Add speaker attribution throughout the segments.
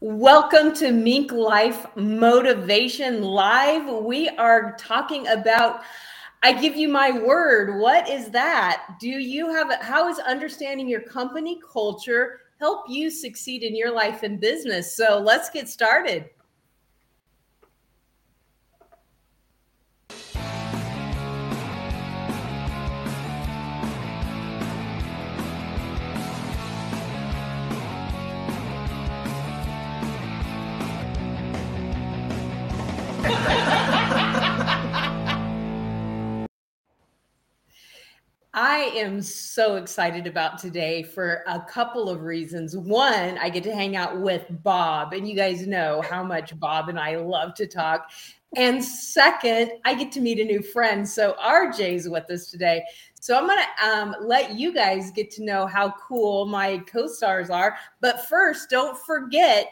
Speaker 1: Welcome to Mink Life Motivation Live. We are talking about I give you my word. What is that? Do you have how is understanding your company culture help you succeed in your life and business? So let's get started. I am so excited about today for a couple of reasons. One, I get to hang out with Bob, and you guys know how much Bob and I love to talk. And second, I get to meet a new friend. So RJ's with us today. So I'm going to um, let you guys get to know how cool my co stars are. But first, don't forget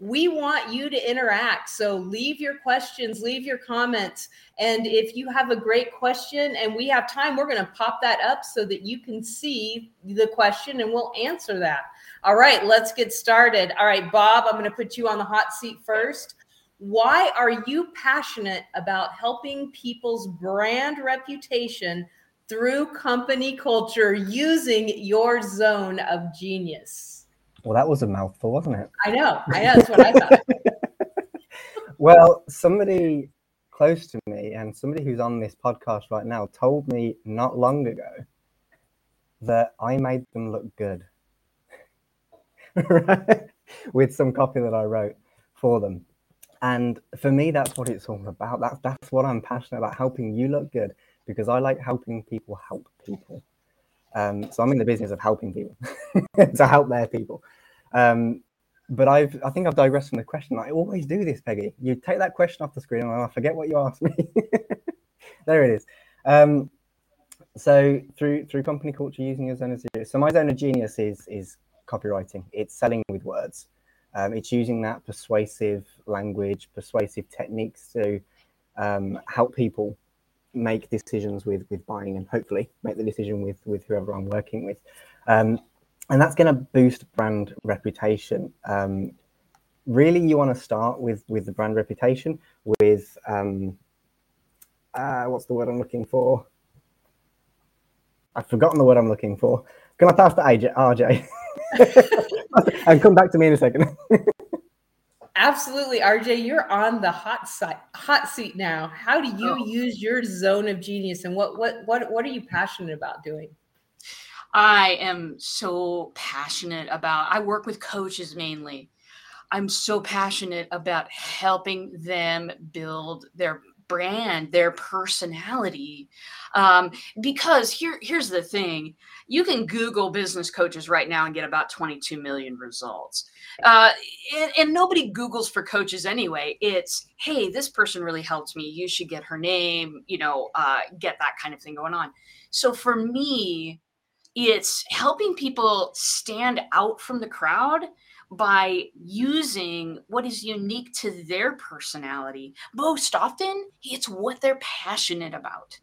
Speaker 1: we want you to interact. So leave your questions, leave your comments. And if you have a great question and we have time, we're going to pop that up so that you can see the question and we'll answer that. All right, let's get started. All right, Bob, I'm going to put you on the hot seat first. Why are you passionate about helping people's brand reputation through company culture using your zone of genius?
Speaker 2: Well, that was a mouthful, wasn't it?
Speaker 1: I know. I know. That's what I thought.
Speaker 2: well, somebody close to me and somebody who's on this podcast right now told me not long ago that I made them look good right? with some copy that I wrote for them. And for me, that's what it's all about. That's that's what I'm passionate about, helping you look good because I like helping people help people. Um, so I'm in the business of helping people to help their people. Um, but I've I think I've digressed from the question. I always do this, Peggy. You take that question off the screen and I forget what you asked me. there it is. Um, so through through company culture using your zone of genius. So my zone of genius is is copywriting. It's selling with words. Um, it's using that persuasive language, persuasive techniques to um, help people make decisions with with buying and hopefully make the decision with with whoever I'm working with. Um, and that's going to boost brand reputation. Um, really, you want to start with with the brand reputation with um, uh, what's the word I'm looking for? I've forgotten the word I'm looking for. Can I pass to AJ, RJ? and come back to me in a second.
Speaker 1: Absolutely, RJ, you're on the hot site, hot seat now. How do you oh. use your zone of genius, and what what what what are you passionate about doing?
Speaker 3: I am so passionate about I work with coaches mainly. I'm so passionate about helping them build their brand, their personality. Um, because here, here's the thing you can Google business coaches right now and get about 22 million results. Uh, and, and, nobody Googles for coaches anyway. It's, hey, this person really helped me. You should get her name, you know, uh, get that kind of thing going on. So for me, it's helping people stand out from the crowd by using what is unique to their personality. Most often, it's what they're passionate about.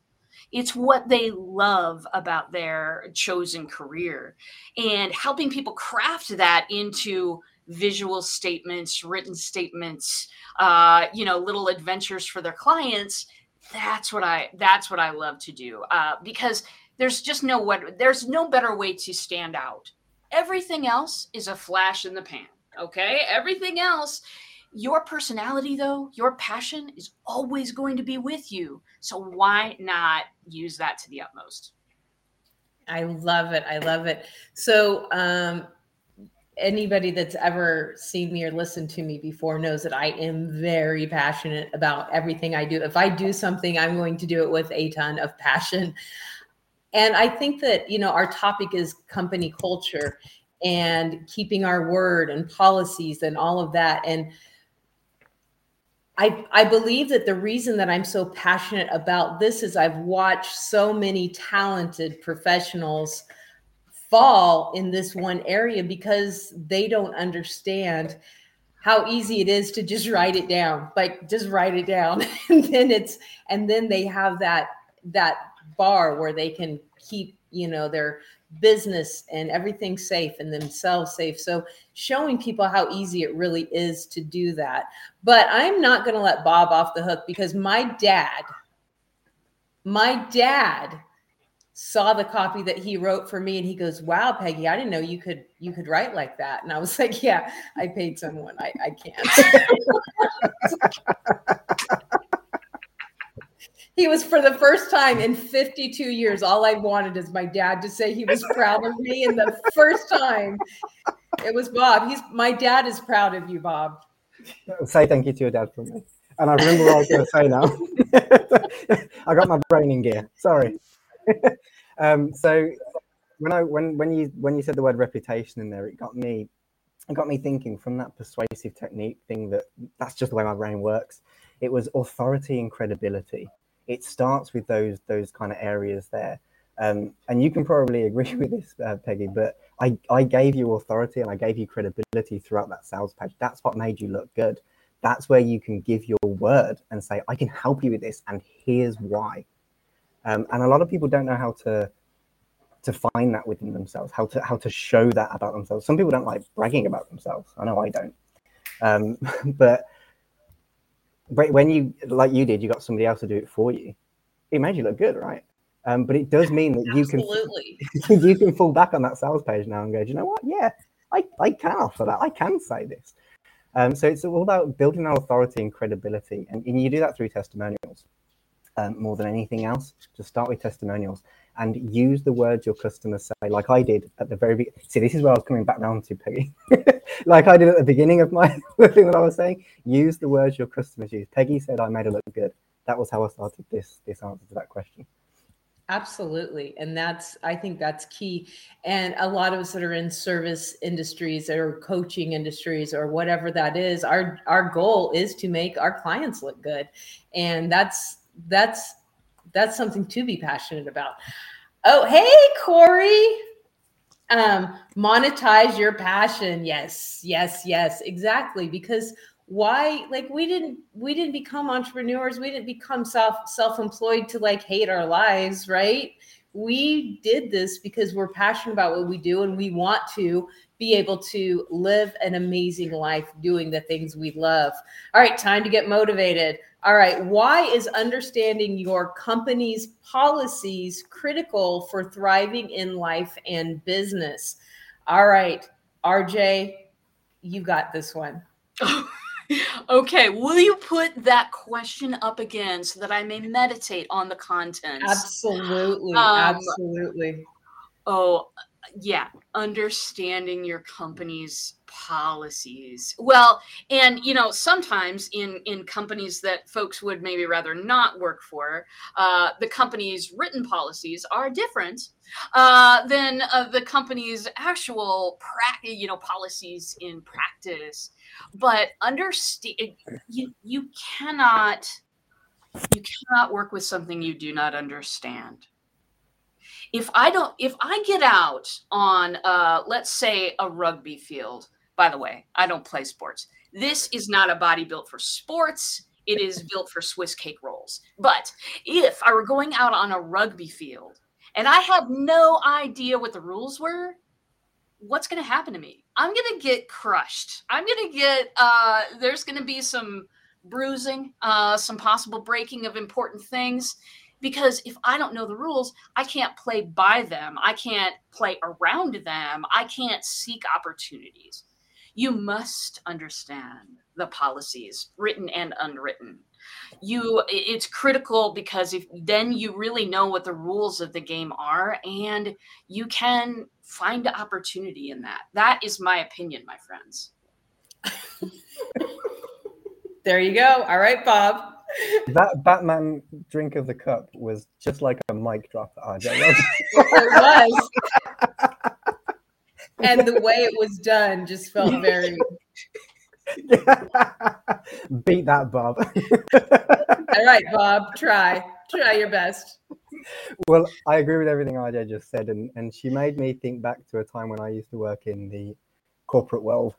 Speaker 3: It's what they love about their chosen career and helping people craft that into visual statements, written statements, uh, you know, little adventures for their clients. That's what I that's what I love to do uh, because there's just no what there's no better way to stand out. Everything else is a flash in the pan. Okay? Everything else your personality though, your passion is always going to be with you. So why not use that to the utmost?
Speaker 1: I love it. I love it. So um anybody that's ever seen me or listened to me before knows that I am very passionate about everything I do. If I do something, I'm going to do it with a ton of passion. And I think that, you know, our topic is company culture and keeping our word and policies and all of that. And I, I believe that the reason that I'm so passionate about this is I've watched so many talented professionals fall in this one area because they don't understand how easy it is to just write it down like just write it down and then it's and then they have that that bar where they can keep you know their business and everything safe and themselves safe. So showing people how easy it really is to do that. But I'm not going to let Bob off the hook because my dad, my dad saw the copy that he wrote for me and he goes wow peggy i didn't know you could you could write like that. And i was like yeah i paid someone. I, I can't. He was for the first time in 52 years all i wanted is my dad to say he was proud of me. And the first time it was bob. He's my dad is proud of you bob.
Speaker 2: Say thank you to your dad for me. And i remember what i was going to say now. I got my brain in gear. Sorry um, so when I when when you when you said the word reputation in there, it got me it got me thinking from that persuasive technique thing that that's just the way my brain works. It was authority and credibility. It starts with those those kind of areas there. Um, and you can probably agree with this, uh, Peggy, but I, I gave you authority and I gave you credibility throughout that sales page. That's what made you look good. That's where you can give your word and say, I can help you with this, and here's why. Um, and a lot of people don't know how to to find that within themselves, how to how to show that about themselves. Some people don't like bragging about themselves. I know I don't. Um, but but when you like you did, you got somebody else to do it for you. It made you look good, right? Um, but it does mean that you
Speaker 1: Absolutely.
Speaker 2: can you can fall back on that sales page now and go, you know what? Yeah, I, I can offer that. I can say this. Um, so it's all about building our authority and credibility, and, and you do that through testimonials um, more than anything else. Just start with testimonials and use the words your customers say, like I did at the very beginning. See, this is where I was coming back round to, Peggy. like I did at the beginning of my thing that I was saying. Use the words your customers use. Peggy said I made it look good. That was how I started this this answer to that question.
Speaker 1: Absolutely. And that's, I think that's key. And a lot of us that are in service industries or coaching industries or whatever that is, our, our goal is to make our clients look good. And that's, that's that's something to be passionate about. Oh, hey, Corey. Um, monetize your passion. Yes, yes, yes, exactly. Because why like we didn't we didn't become entrepreneurs we didn't become self self-employed to like hate our lives right we did this because we're passionate about what we do and we want to be able to live an amazing life doing the things we love all right time to get motivated all right. Why is understanding your company's policies critical for thriving in life and business? All right. RJ, you got this one.
Speaker 3: okay. Will you put that question up again so that I may meditate on the content?
Speaker 1: Absolutely. Um, absolutely.
Speaker 3: Oh, yeah. Understanding your company's policies well and you know sometimes in in companies that folks would maybe rather not work for uh, the company's written policies are different uh, than uh, the company's actual pra- you know policies in practice but understand you you cannot you cannot work with something you do not understand if i don't if i get out on uh, let's say a rugby field by the way, I don't play sports. This is not a body built for sports. It is built for Swiss cake rolls. But if I were going out on a rugby field and I had no idea what the rules were, what's going to happen to me? I'm going to get crushed. I'm going to get, uh, there's going to be some bruising, uh, some possible breaking of important things. Because if I don't know the rules, I can't play by them. I can't play around them. I can't seek opportunities. You must understand the policies written and unwritten. You it's critical because if then you really know what the rules of the game are and you can find opportunity in that. That is my opinion my friends.
Speaker 1: There you go. All right bob
Speaker 2: that batman drink of the cup was just like a mic drop RJ.
Speaker 1: it was. And the way it was done just felt very
Speaker 2: beat that bob.
Speaker 1: All right bob try. Try your best.
Speaker 2: Well i agree with everything rj just said and, and she made me think back to a time when i used to work in the corporate world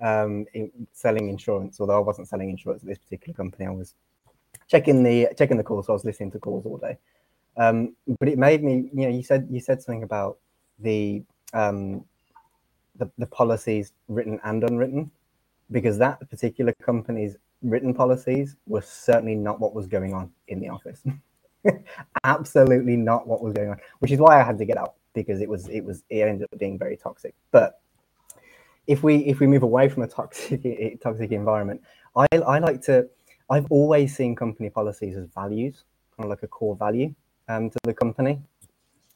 Speaker 2: um, in selling insurance although i wasn't selling insurance at this particular company i was checking the checking the calls so i was listening to calls all day um, but it made me you know you said you said something about the um, the, the policies written and unwritten because that particular company's written policies were certainly not what was going on in the office. Absolutely not what was going on, which is why I had to get out because it was it was it ended up being very toxic. But if we if we move away from a toxic toxic environment, I I like to I've always seen company policies as values, kind of like a core value um, to the company.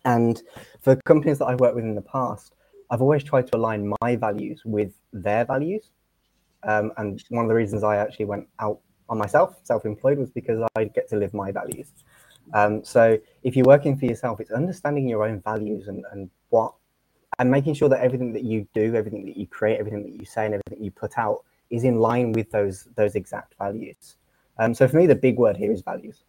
Speaker 2: And for companies that I've worked with in the past, I've always tried to align my values with their values. Um, and one of the reasons I actually went out on myself, self-employed, was because I get to live my values. Um, so if you're working for yourself, it's understanding your own values and, and what, and making sure that everything that you do, everything that you create, everything that you say, and everything you put out is in line with those those exact values. Um, so for me, the big word here is values.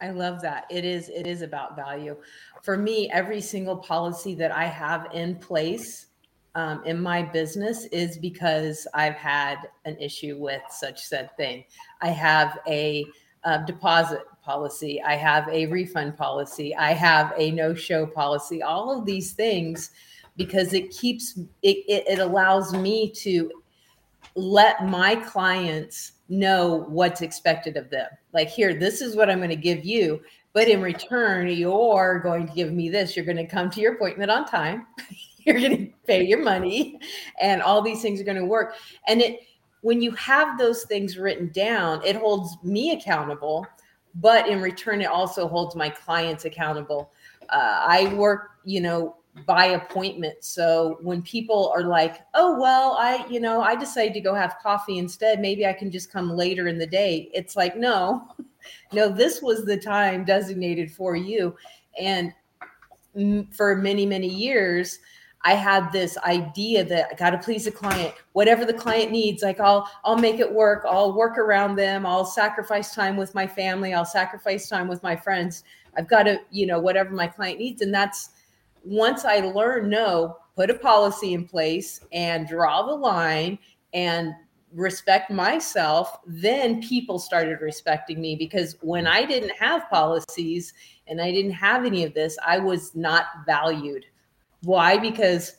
Speaker 1: I love that. It is it is about value. For me, every single policy that I have in place um, in my business is because I've had an issue with such said thing. I have a, a deposit policy. I have a refund policy. I have a no show policy. All of these things because it keeps it, it, it allows me to let my clients know what's expected of them. Like, here, this is what I'm going to give you. But in return, you're going to give me this. You're going to come to your appointment on time. you're going to pay your money, and all these things are going to work. And it, when you have those things written down, it holds me accountable. But in return, it also holds my clients accountable. Uh, I work, you know, by appointment. So when people are like, "Oh, well, I, you know, I decided to go have coffee instead, maybe I can just come later in the day." It's like, "No. no, this was the time designated for you." And for many, many years, I had this idea that I got to please the client. Whatever the client needs, like I'll I'll make it work. I'll work around them. I'll sacrifice time with my family. I'll sacrifice time with my friends. I've got to, you know, whatever my client needs and that's once I learned, no, put a policy in place and draw the line and respect myself, then people started respecting me because when I didn't have policies and I didn't have any of this, I was not valued. Why? Because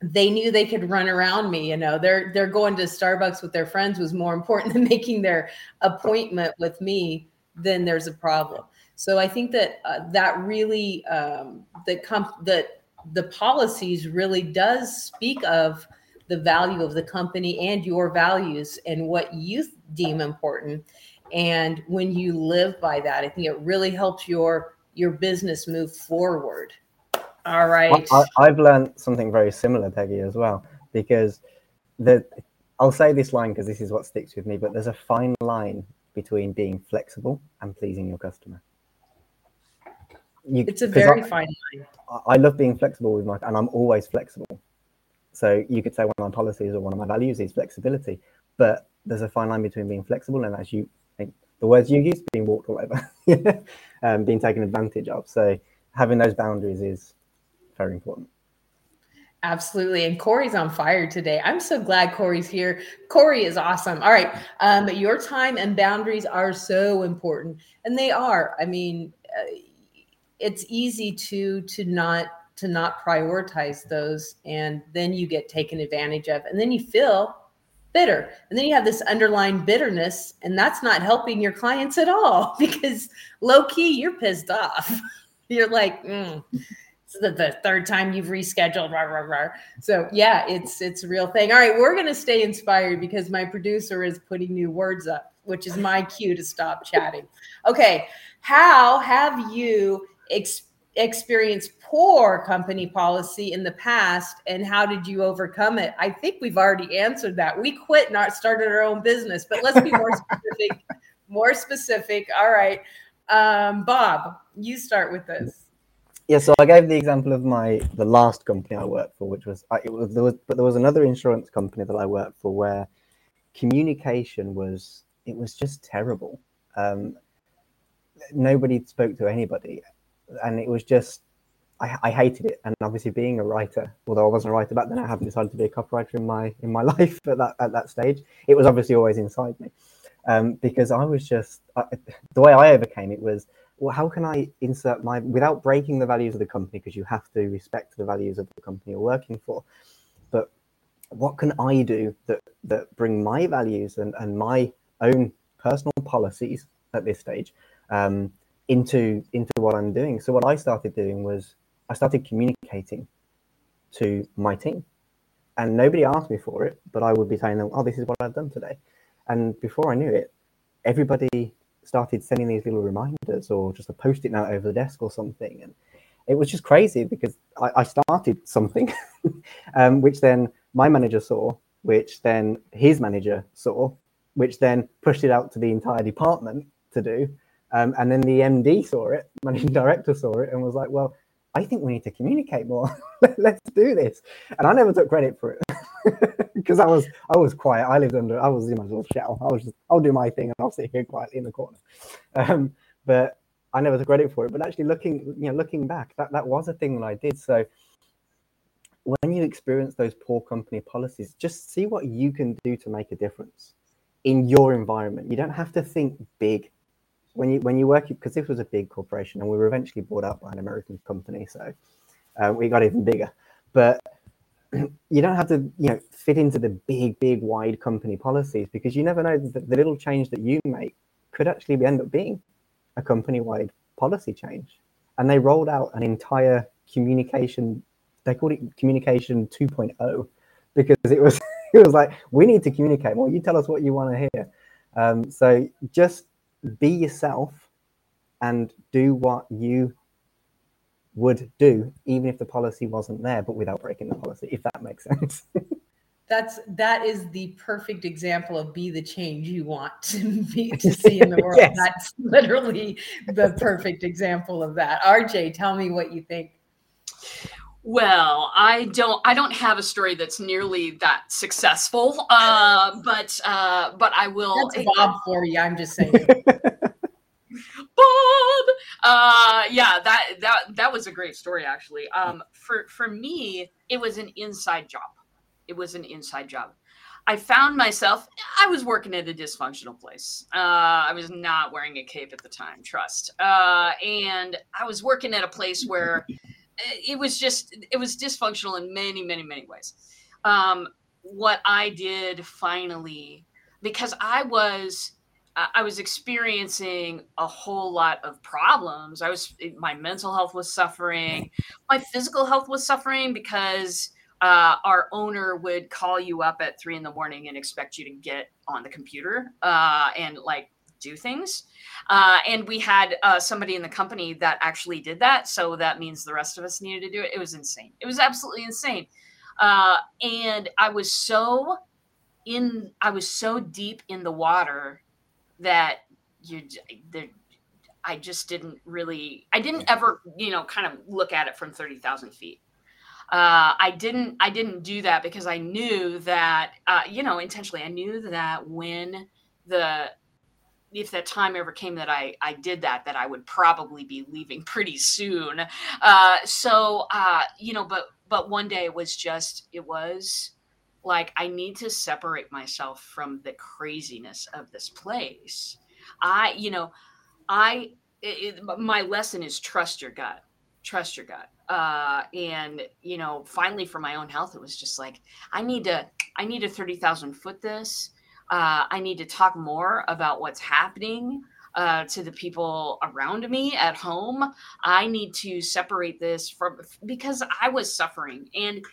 Speaker 1: they knew they could run around me you know they're they're going to starbucks with their friends was more important than making their appointment with me then there's a problem so I think that uh, that really um, the comp- that the policies really does speak of the value of the company and your values and what you deem important. And when you live by that, I think it really helps your your business move forward. All right.
Speaker 2: I, have learned something very similar, Peggy, as well, because the I'll say this line because this is what sticks with me, but there's a fine line between being flexible and pleasing your customer
Speaker 1: you, it's a very I, fine line.
Speaker 2: I love being flexible with my, and I'm always flexible. So you could say one of my policies or one of my values is flexibility, but there's a fine line between being flexible and as you think the words you use being walked all over, um, being taken advantage of. So having those boundaries is very important.
Speaker 1: Absolutely. And Corey's on fire today. I'm so glad Corey's here. Corey is awesome. All right. Um, your time and boundaries are so important. And they are. I mean, uh, it's easy to to not to not prioritize those and then you get taken advantage of and then you feel bitter and then you have this underlying bitterness and that's not helping your clients at all because low key you're pissed off. You're like mm, the, the, third time you've rescheduled rah, rah, rah. so yeah it's it's a real thing. All right we're going to stay inspired because my producer is putting new words up which is my cue to stop chatting. Okay how have you ex- experienced poor company policy in the past and how did you overcome it? I think we've already answered that. We quit and started our own business, but let's be more specific. more specific. All right. Um, Bob, you start with this.
Speaker 2: Yeah, so I gave the example of my the last company I worked for, which was it was there was but there was another insurance company that I worked for where communication was it was just terrible. Um, nobody spoke to anybody, and it was just I, I, hated it. And obviously, being a writer, although I wasn't a writer back then, I haven't decided to be a copywriter in my in my life at that at that stage. It was obviously always inside me um, because I was just I, the way I overcame it was well, how can I insert my without breaking the values of the company because you have to respect the values of the company you're working for. But what can I do that that bring my values and, and my own personal policies at this stage um, into into what I'm doing? So what I started doing was I started communicating to my team, and nobody asked me for it, but I would be saying them, "Oh, this is what I've done today," and before I knew it, everybody started sending these little reminders or just a post-it note over the desk or something. And it was just crazy because I, I started something um, which then my manager saw which then his manager saw which then pushed it out to the entire department to do um, and then the md saw it managing director saw it and was like well i think we need to communicate more let's do this and i never took credit for it because I was I was quiet. I lived under I was in my little shell. I was just I'll do my thing and I'll sit here quietly in the corner. Um, but I never took credit for it. But actually looking, you know, looking back, that, that was a thing that I did. So when you experience those poor company policies, just see what you can do to make a difference in your environment. You don't have to think big. When you when you work because this was a big corporation and we were eventually bought out by an American company, so uh, we got even bigger. But you don't have to you know fit into the big big wide company policies because you never know that the little change that you make could actually end up being a company wide policy change. And they rolled out an entire communication they called it communication 2.0 because it was it was like we need to communicate more. You tell us what you want to hear. Um, so just be yourself and do what you would do, even if the policy wasn't there, but without breaking the policy, if that makes sense.
Speaker 1: That's that is the perfect example of be the change you want to be to see in the world. yes. That's literally the perfect example of that. RJ, tell me what you think.
Speaker 3: Well, I don't I don't have a story that's nearly that successful. Uh, but uh, but I will
Speaker 1: That's Bob for you. I'm just saying.
Speaker 3: Bob. Uh, yeah, that that that was a great story actually. Um, for for me, it was an inside job. It was an inside job. I found myself, I was working at a dysfunctional place. Uh, I was not wearing a cape at the time, trust. Uh, and I was working at a place where it was just, it was dysfunctional in many, many, many ways. Um, what I did finally, because I was I was experiencing a whole lot of problems. I was my mental health was suffering, my physical health was suffering because uh, our owner would call you up at three in the morning and expect you to get on the computer uh, and like do things. Uh, and we had uh, somebody in the company that actually did that, so that means the rest of us needed to do it. It was insane. It was absolutely insane. Uh, and I was so in. I was so deep in the water that you I just didn't really I didn't ever you know kind of look at it from 30,000 feet. Uh, I didn't I didn't do that because I knew that uh, you know intentionally I knew that when the if that time ever came that I I did that that I would probably be leaving pretty soon. Uh, so uh, you know but but one day it was just it was like I need to separate myself from the craziness of this place. I, you know, I, it, my lesson is trust your gut, trust your gut. Uh, and you know, finally for my own health, it was just like, I need to, I need to 30,000 foot this. Uh, I need to talk more about what's happening. Uh, to the people around me at home. I need to separate this from because I was suffering. And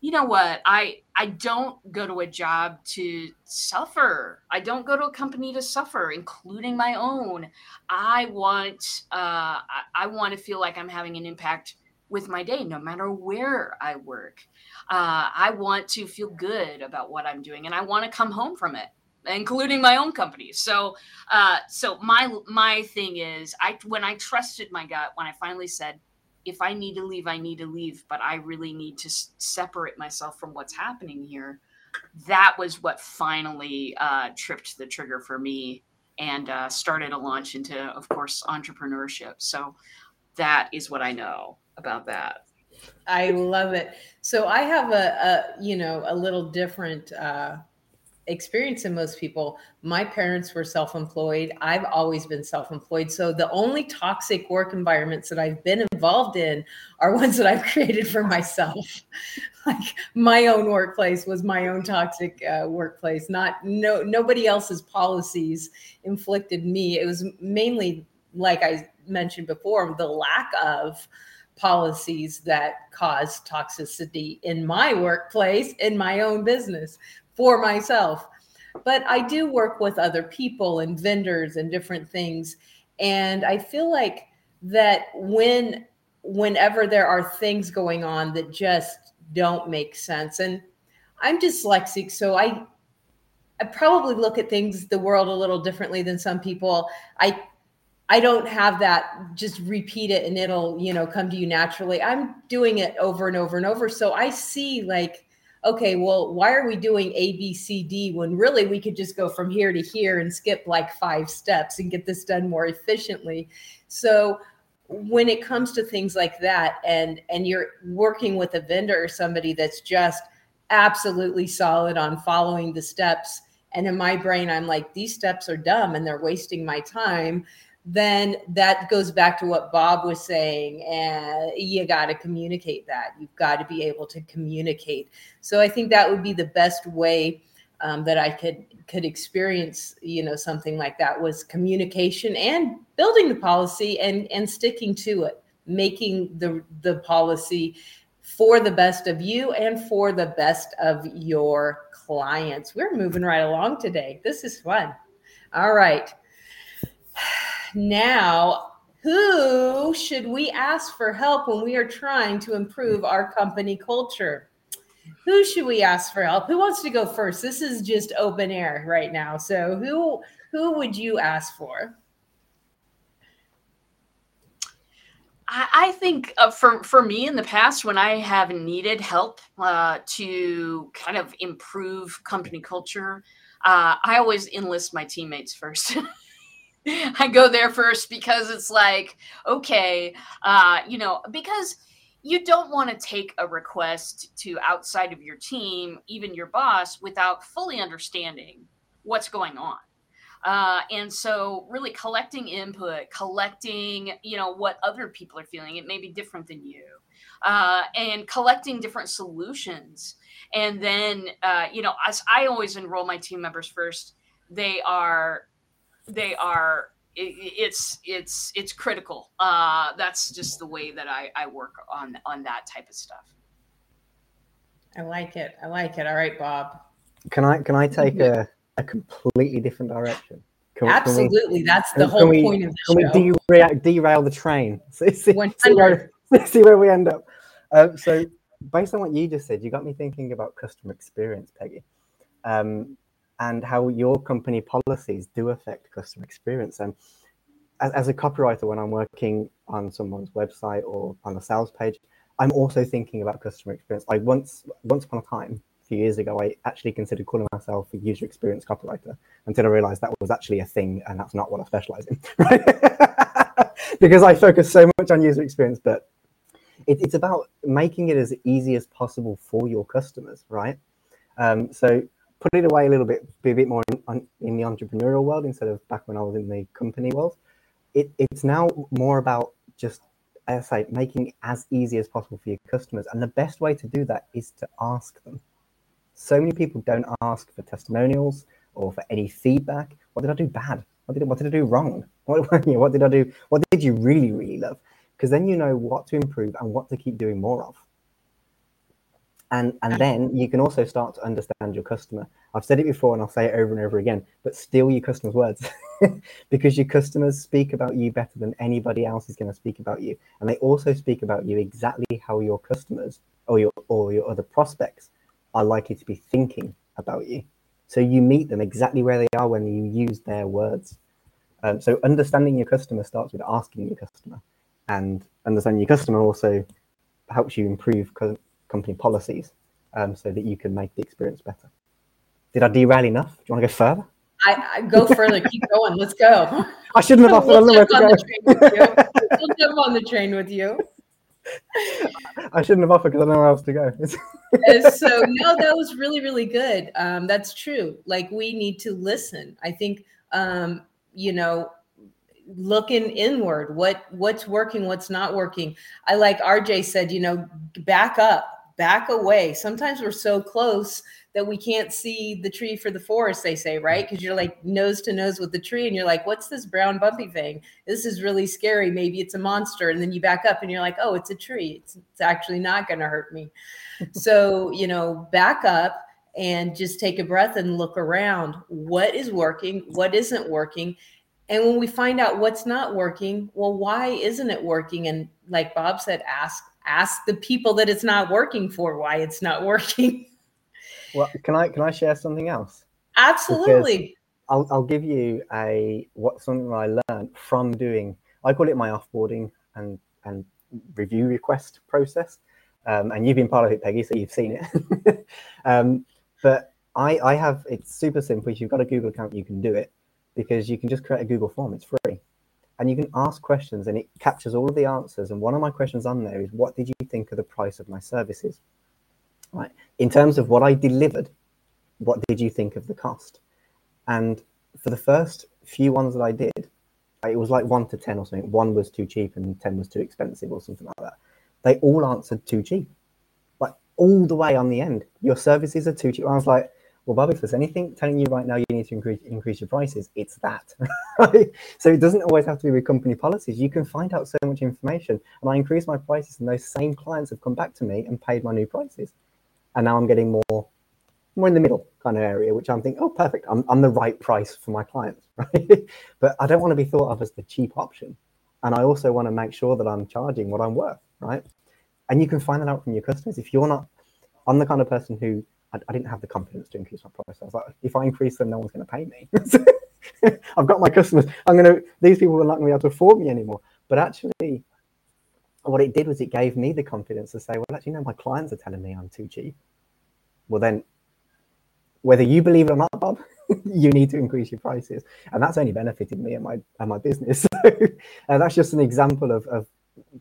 Speaker 3: you know what i i don't go to a job to suffer i don't go to a company to suffer including my own i want uh i, I want to feel like i'm having an impact with my day no matter where i work uh, i want to feel good about what i'm doing and i want to come home from it including my own company so uh so my my thing is i when i trusted my gut when i finally said if I need to leave, I need to leave, but I really need to s- separate myself from what's happening here. That was what finally uh, tripped the trigger for me and uh, started a launch into, of course, entrepreneurship. So that is what I know about that.
Speaker 1: I love it. So I have a, a you know, a little different uh, experience in most people. My parents were self employed. I've always been self employed. So the only toxic work environments that I've been involved in are ones that I've created for myself. like my own workplace was my own toxic uh, workplace, not no nobody else's policies inflicted me. It was mainly, like I mentioned before, the lack of policies that cause toxicity in my workplace, in my own business for myself. But I do work with other people and vendors and different things. And I feel like that when whenever there are things going on that just don't make sense and i'm dyslexic so i i probably look at things the world a little differently than some people i i don't have that just repeat it and it'll you know come to you naturally i'm doing it over and over and over so i see like okay, well, why are we doing A, B, C, D when really we could just go from here to here and skip like five steps and get this done more efficiently? So when it comes to things like that and and you're working with a vendor or somebody that's just absolutely solid on following the steps and in my brain i'm like these steps are dumb and they're wasting my time then that goes back to what Bob was saying. And you got to communicate that. You've got to be able to communicate. So I think that would be the best way um, that I could could experience, you know, something like that was communication and building the policy and and sticking to it, making the the policy for the best of you and for the best of your clients. We're moving right along today. This is fun. All right now, who should we ask for help when we are trying to improve our company culture? Who should we ask for help? Who wants to go first? This is just open air right now. So who who would you ask for?
Speaker 3: I think uh, for for me in the past, when I have needed help uh, to kind of improve company culture, uh, I always enlist my teammates first. I go there first because it's like, okay, uh, you know, because you don't want to take a request to outside of your team, even your boss, without fully understanding what's going on. Uh, and so really collecting input collecting you know what other people are feeling it may be different than you uh, and collecting different solutions and then uh, you know as i always enroll my team members first they are they are it, it's it's it's critical. Uh that's just the way that i i work on on that type of stuff.
Speaker 1: I like it. I like it. All right bob.
Speaker 2: Can i can i take a, a completely different direction?
Speaker 1: Can, absolutely can we, that's the whole
Speaker 2: we,
Speaker 1: point of
Speaker 2: the can
Speaker 1: show.
Speaker 2: we derail, derail the train? See, see, see, where, see where we end up. Uh, so based on what you just said you got me thinking about customer experience peggy. Um, and how your company policies do affect customer experience. And as, as a copywriter, when I'm working on someone's website or on a sales page, I'm also thinking about customer experience. I once, once upon a time, a few years ago, I actually considered calling myself a user experience copywriter until I realized that was actually a thing, and that's not what I specialize in, right? because I focus so much on user experience, but it, it's about making it as easy as possible for your customers, right? Um, so put it away a little bit, be a bit more in, in, the entrepreneurial world instead of back when I was in the company world. It, it's now more about just, as I say, making it as easy as possible for your customers. And the best way to do that is to ask them. So many people don't ask for testimonials or for any feedback. What did I do bad? What did, what did I do wrong? What, what did I do? What did you really, really love? Because then you know what to improve and what to keep doing more of and and then you can also start to understand your customer. I've said it before and i'll say it over and over again but steal your customers words. Because your customers speak about you better than anybody else is going to speak about you. And they also speak about you exactly how your customers or your or your other prospects are likely to be thinking about you. So you meet them exactly where they are when you use their words. Um, so understanding your customer starts with asking your customer. And understanding your customer also helps you improve company policies um, so that you can make the experience better. Did I derail enough? Do you want to go further?
Speaker 1: I, I go further. Keep going. Let's go.
Speaker 2: I shouldn't have offered we'll
Speaker 1: jump on the train. We'll jump on the train with you.
Speaker 2: I shouldn't have offered because I don't know where else to go.
Speaker 1: so no, that was really, really good. Um, that's true. Like we need to listen. I think um, you know, looking inward, what what's working, what's not working. I like RJ said, you know, back up, back away. Sometimes we're so close that we can't see the tree for the forest, they say, right? Mm-hmm. Because you're like nose to nose with the tree and you're like, what's this brown bumpy thing? This is really scary. Maybe it's a monster. And then you back up and you're like, oh, it's a tree. It's, it's actually not going to hurt me. so, you know, back up and just take a breath and look around. What is working? What isn't working? And when we find out what's not working, well, why isn't it working? And like Bob said, ask ask the people that it's not working for why it's not working.
Speaker 2: Well, can I can I share something else?
Speaker 1: Absolutely.
Speaker 2: Because I'll I'll give you a what something I learned from doing. I call it my offboarding and and review request process. Um, and you've been part of it, Peggy, so you've seen it. um, but I I have it's super simple. If you've got a Google account, you can do it because you can just create a Google form. It's free. And you can ask questions and it captures all of the answers. And one of my questions on there is what did you think of the price of my services? right? In terms of what I delivered, what did you think of the cost? And for the first few ones that I did, it was like one to 10 or something. One was too cheap and 10 was too expensive or something like that. They all answered too cheap, like all the way on the end. Your services are too cheap. I was like, well, Bob, if there's anything telling you right now you need to increase, increase your prices, it's that. so it doesn't always have to be with company policies. You can find out so much information. And I increased my prices, and those same clients have come back to me and paid my new prices and now I'm getting more more in the middle kind of area, which I'm thinking, oh, perfect, I'm, I'm the right price for my clients, right? but I don't want to be thought of as the cheap option. And I also want to make sure that I'm charging what I'm worth, right? And you can find that out from your customers. If you're not, I'm the kind of person who I, I didn't have the confidence to increase my price. I was like, if I increase them, no one's going to pay me. I've got my customers. I'm going to, these people are not going to be able to afford me anymore. But actually, what it did was it gave me the confidence to say, well, actually, no, my clients are telling me I'm too cheap. Well, then, whether you believe it or not, Bob, you need to increase your prices, and that's only benefited me and my and my business. So, uh, that's just an example of, of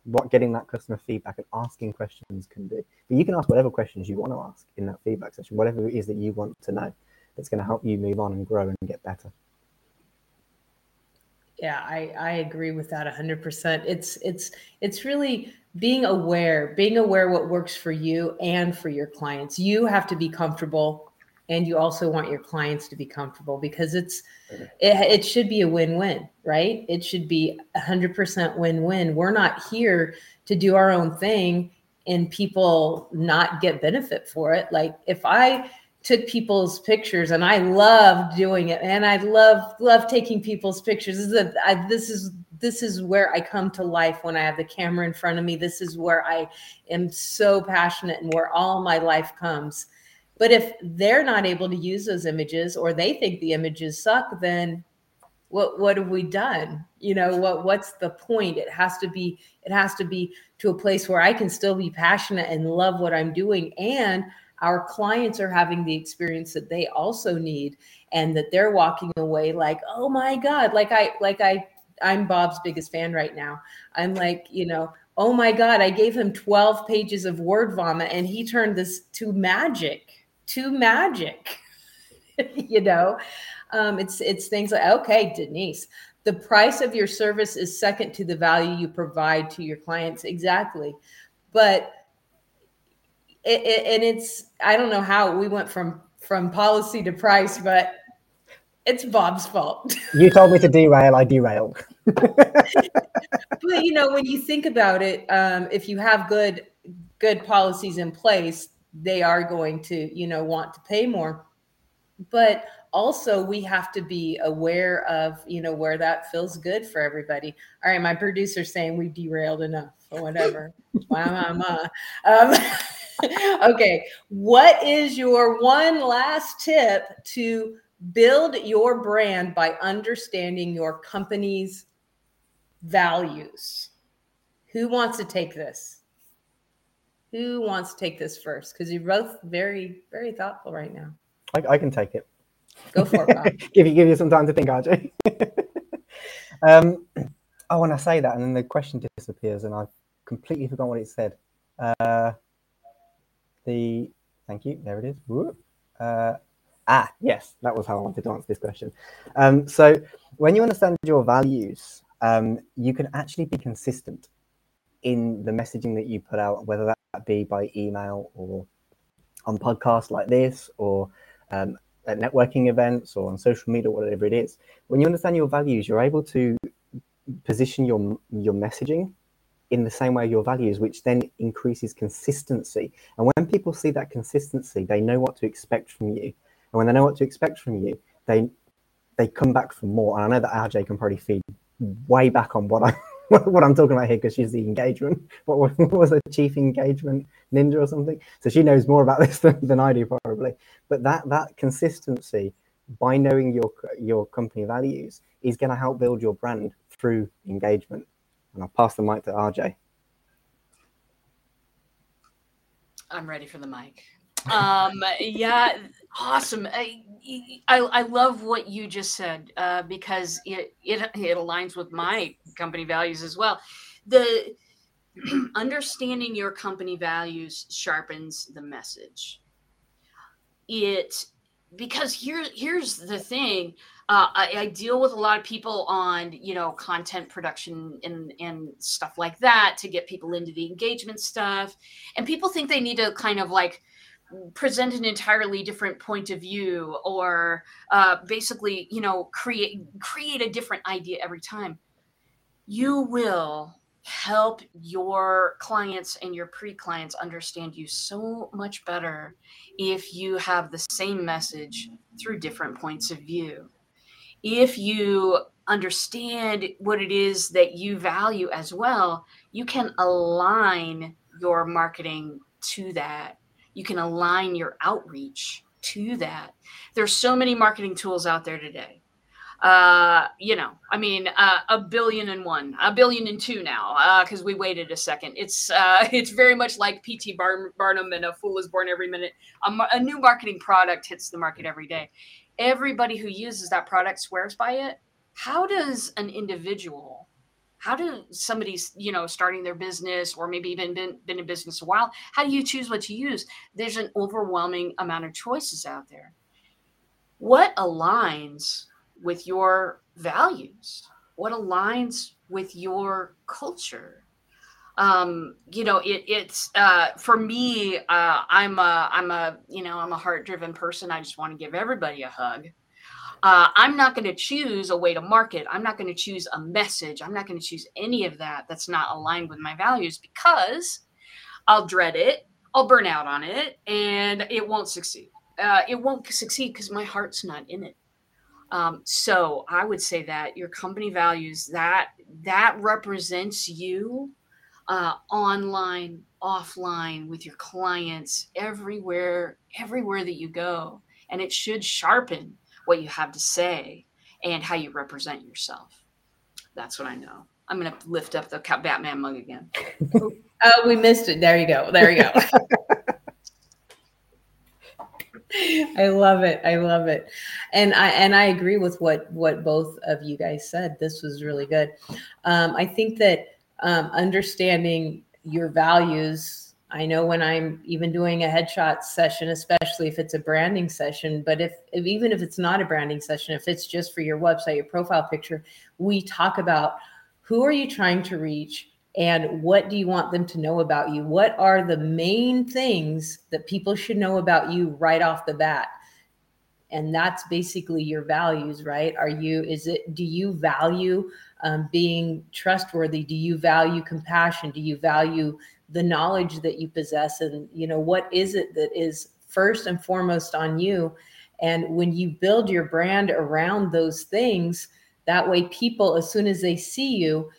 Speaker 2: what getting that customer feedback and asking questions can do. But you can ask whatever questions you want to ask in that feedback session, whatever it is that you want to know that's going to help you move on and grow and get better.
Speaker 1: Yeah, I, I agree with that 100%. It's it's it's really being aware, being aware what works for you and for your clients. You have to be comfortable and you also want your clients to be comfortable because it's it, it should be a win-win, right? It should be 100% win-win. We're not here to do our own thing and people not get benefit for it. Like if I took people's pictures and I love doing it and I love love taking people's pictures. This is a, I, this is this is where I come to life when I have the camera in front of me. This is where I am so passionate and where all my life comes. But if they're not able to use those images or they think the images suck, then what what have we done? You know, what what's the point? It has to be it has to be to a place where I can still be passionate and love what I'm doing and our clients are having the experience that they also need and that they're walking away like oh my god like i like i i'm bob's biggest fan right now i'm like you know oh my god i gave him 12 pages of word vomit and he turned this to magic to magic you know um, it's it's things like okay denise the price of your service is second to the value you provide to your clients exactly but it, it, and it's I don't know how we went from from policy to price, but it's Bob's fault.
Speaker 2: You told me to derail, I derailed.
Speaker 1: but you know, when you think about it, um, if you have good good policies in place, they are going to you know want to pay more. But also we have to be aware of you know where that feels good for everybody all right my producer's saying we've derailed enough or whatever wow um, okay. What is your one last tip to build your brand by understanding your company's values? Who wants to take this? Who wants to take this first? Because you're both very, very thoughtful right now.
Speaker 2: I, I can take it.
Speaker 1: Go for it.
Speaker 2: give you give you some time to think, RJ. um, oh, when I say that, and then the question disappears, and I've completely forgot what it said. Uh, the thank you. There it is. Uh, ah, yes, that was how I wanted to answer this question. Um, so when you understand your values, um, you can actually be consistent in the messaging that you put out, whether that be by email or on podcasts like this, or um, at networking events, or on social media, whatever it is. When you understand your values, you're able to position your your messaging in the same way your values, which then increases consistency. And when people see that consistency, they know what to expect from you. And when they know what to expect from you, they they come back for more. And I know that RJ can probably feed way back on what I what I'm talking about here because she's the engagement. What, what, was a chief engagement ninja or something? So she knows more about this than, than I do probably. But that that consistency by knowing your your company values is going to help build your brand through engagement. And I'll pass the mic to RJ.
Speaker 3: I'm ready for the mic. Um, yeah, awesome. I, I, I love what you just said uh, because it, it it aligns with my company values as well. The understanding your company values sharpens the message. It because here here's the thing uh, I, I, deal with a lot of people on you know content production and and stuff like that to get people into the engagement stuff and people think they need to kind of like present an entirely different point of view or uh, basically you know create create a different idea every time. You will help your clients and your pre-clients understand you so much better if you have the same message through different points of view. If you understand what it is that you value as well you can align your marketing to that you can align your outreach to that. There's so many marketing tools out there today. Uh you know i mean uh, a billion and one a billion and two now because uh, we waited a second. It's uh it's very much like pt Bar- barnum and a fool is born every minute. A, a new marketing product hits the market every day. Everybody who uses that product swears by it. How does an individual how do somebody's you know starting their business or maybe even been, been in business a while how do you choose what to use? There's an overwhelming amount of choices out there. What aligns with your values? What aligns with your culture? Um, you know it, it's uh, for me uh, i'm a i'm a you know i'm a heart driven person. I just want to give everybody a hug uh, I'm not going to choose a way to market. I'm not going to choose a message. I'm not going to choose any of that that's not aligned with my values because I'll dread it, I'll burn out on it, and it won't succeed. Uh, it won't succeed because my heart's not in it. Um, so I would say that your company values that that represents you uh, online, offline, with your clients, everywhere, everywhere that you go, and it should sharpen what you have to say and how you represent yourself. That's what I know. I'm going to lift up the Batman mug again.
Speaker 1: oh, we missed it. There you go. There you go. I love it. I love it. And I and I agree with what what both of you guys said. This was really good. Um, I think that um, understanding your values I know when I'm even doing a headshot session, especially if it's a branding session, but if, if, even if it's not a branding session, if it's just for your website, your profile picture, we talk about who are you trying to reach and what do you want them to know about you? What are the main things that people should know about you right off the bat? And that's basically your values, right? Are you, is it, do you value um, being trustworthy? Do you value compassion? Do you value the knowledge that you possess and you know what is it that is first and foremost on you? And when you build your brand around those things that way people as soon as they see you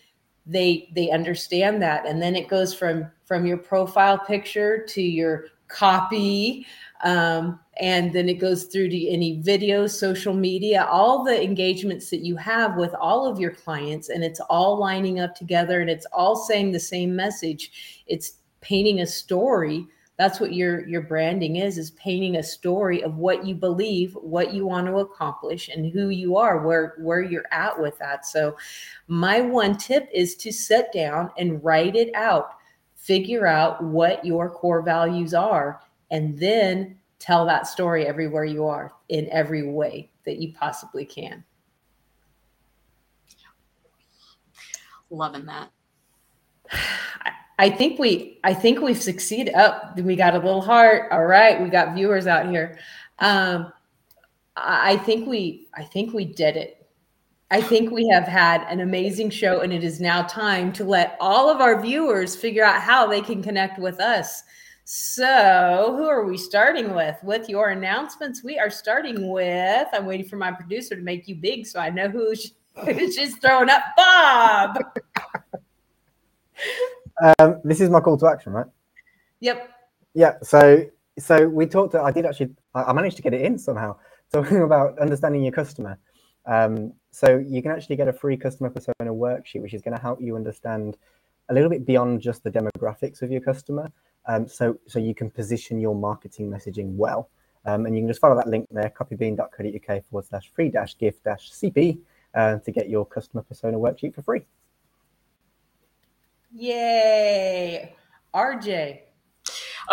Speaker 1: they they understand that. And then it goes from from your profile picture to your copy um, and then it goes through to any videos social media all the engagements that you have with all of your clients and it's all lining up together and it's all saying the same message. It's painting a story. That's what your your branding is is painting a story of what you believe what you want to accomplish and who you are where where you're at with that. So my one tip is to sit down and write it out. Figure out what your core values are, and then tell that story everywhere you are in every way that you possibly can.
Speaker 3: Loving that.
Speaker 1: I think we I think we've succeeded. Up, oh, we got a little heart. All right, we got viewers out here. Um, I think we I think we did it. I think we have had an amazing show, and it is now time to let all of our viewers figure out how they can connect with us. So, who are we starting with? With your announcements, we are starting with. I'm waiting for my producer to make you big so I know who's, who's just throwing up. Bob.
Speaker 2: um, this is my call to action, right?
Speaker 1: Yep.
Speaker 2: Yeah. So, so we talked. I did actually. I managed to get it in somehow. Talking about understanding your customer. Um, so you can actually get a free customer persona worksheet, which is going to help you understand a little bit beyond just the demographics of your customer. Um, so, so you can position your marketing messaging well. Um, and you can just follow that link there, copybean.co.uk forward slash free dash gift dash CP uh, to get your customer persona worksheet for free.
Speaker 1: Yay. RJ.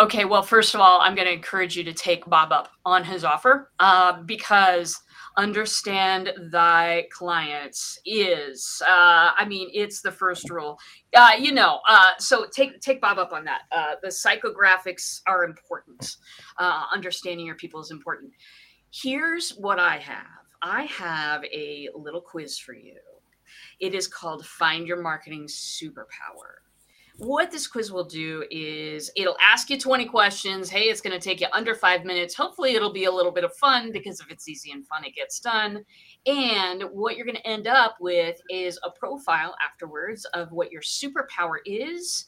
Speaker 3: Okay, well, first of all, I'm going to encourage you to take Bob up on his offer uh, because understand thy clients is uh, i mean it's the first rule. Uh, you know uh, so take take bob up on that. Uh, the psychographics are important. Uh, understanding your people is important. Here's what i have. I have a little quiz for you. It is called find your marketing superpower what this quiz will do is it'll ask you 20 questions. Hey, it's going to take you under five minutes. Hopefully, it'll be a little bit of fun because if it's easy and fun, it gets done. And what you're going to end up with is a profile afterwards of what your superpower is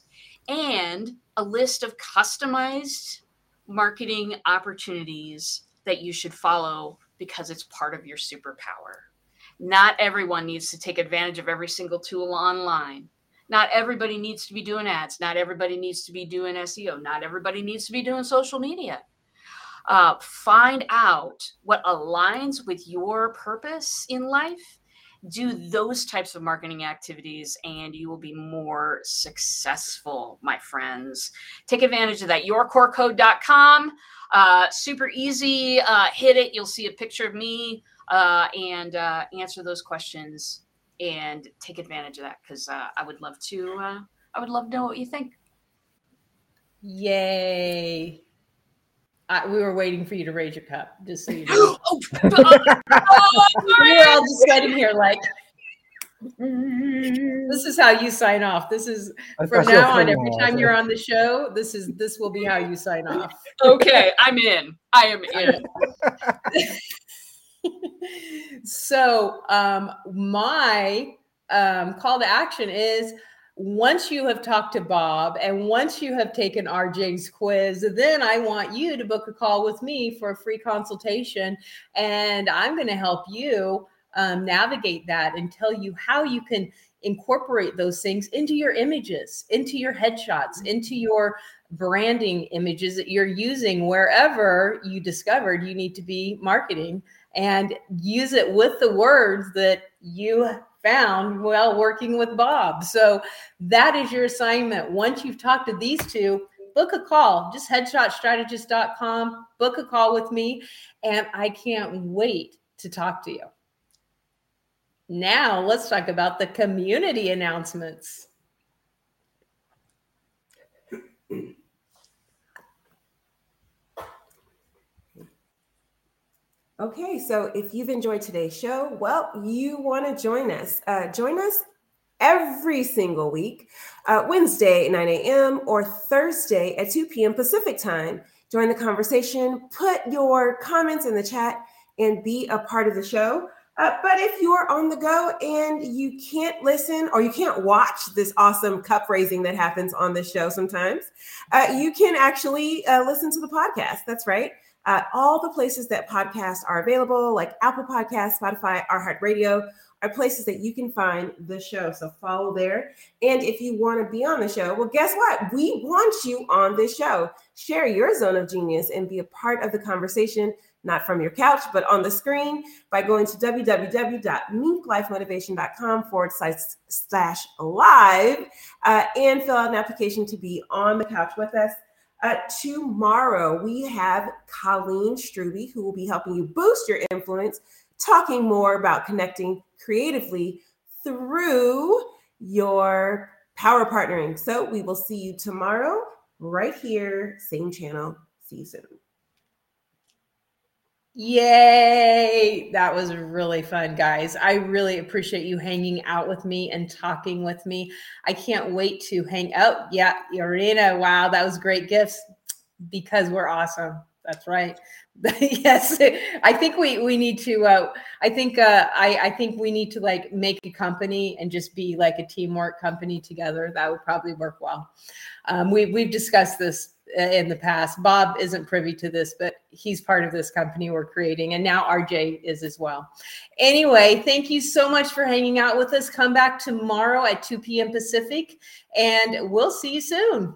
Speaker 3: and a list of customized marketing opportunities that you should follow because it's part of your superpower. Not everyone needs to take advantage of every single tool online not everybody needs to be doing ads. Not everybody needs to be doing SEO. Not everybody needs to be doing social media. Uh, find out what aligns with your purpose in life. Do those types of marketing activities, and you will be more successful, my friends. Take advantage of that. Yourcorecode.com. Uh, super easy. Uh, hit it. You'll see a picture of me uh, and uh, answer those questions and take advantage of that because uh, I would love to. Uh, I would love to know what you think.
Speaker 1: Yay! I, we were waiting for you to raise your cup, just so you know. oh, we were all just sitting here like. This is how you sign off. This is from now on. Every time you're on the show, this is this will be how you sign off.
Speaker 3: Okay, I'm in. I am in.
Speaker 1: so um, my um, call to action is once you have talked to Bob and once you have taken RJ's quiz, then I want you to book a call with me for a free consultation. And I'm going to help you um, navigate that and tell you how you can incorporate those things into your images, into your headshots, into your branding images that you're using wherever you discovered you need to be marketing and use it with the words that you found while working with Bob. So that is your assignment. Once you've talked to these two, book a call. Just headshotstrategist.com, book a call with me, and I can't wait to talk to you. Now, let's talk about the community announcements.
Speaker 4: Okay, so if you've enjoyed today's show, well, you want to join us. Uh, join us every single week, uh, Wednesday at 9 a.m. or Thursday at 2 p.m. Pacific time. Join the conversation, put your comments in the chat, and be a part of the show. Uh, but if you're on the go and you can't listen or you can't watch this awesome cup raising that happens on the show sometimes, uh, you can actually uh, listen to the podcast. That's right uh, all the places that podcasts are available, like Apple Podcasts, Spotify, iHeartRadio, are places that you can find the show. So follow there. And if you want to be on the show, well, guess what? We want you on this show. Share your zone of genius and be a part of the conversation not from your couch, but on the screen by going to www.minklifemotivation.com forward slash live uh, and fill out an application to be on the couch with us. Uh, tomorrow, we have Colleen Struby, who will be helping you boost your influence, talking more about connecting creatively through your power partnering. So we will see you tomorrow, right here, same channel. See you soon.
Speaker 1: Yay! That was really fun, guys. I really appreciate you hanging out with me and talking with me. I can't wait to hang out. Yeah, Irina, wow, that was great gifts because we're awesome. That's right. yes, I think we we need to. Uh, I think uh, I I think we need to like make a company and just be like a teamwork company together. That would probably work well. Um, we we've discussed this uh, in the past. Bob isn't privy to this, but he's part of this company we're creating, and now RJ is as well. Anyway, thank you so much for hanging out with us. Come back tomorrow at 2 p.m. Pacific, and we'll see you soon.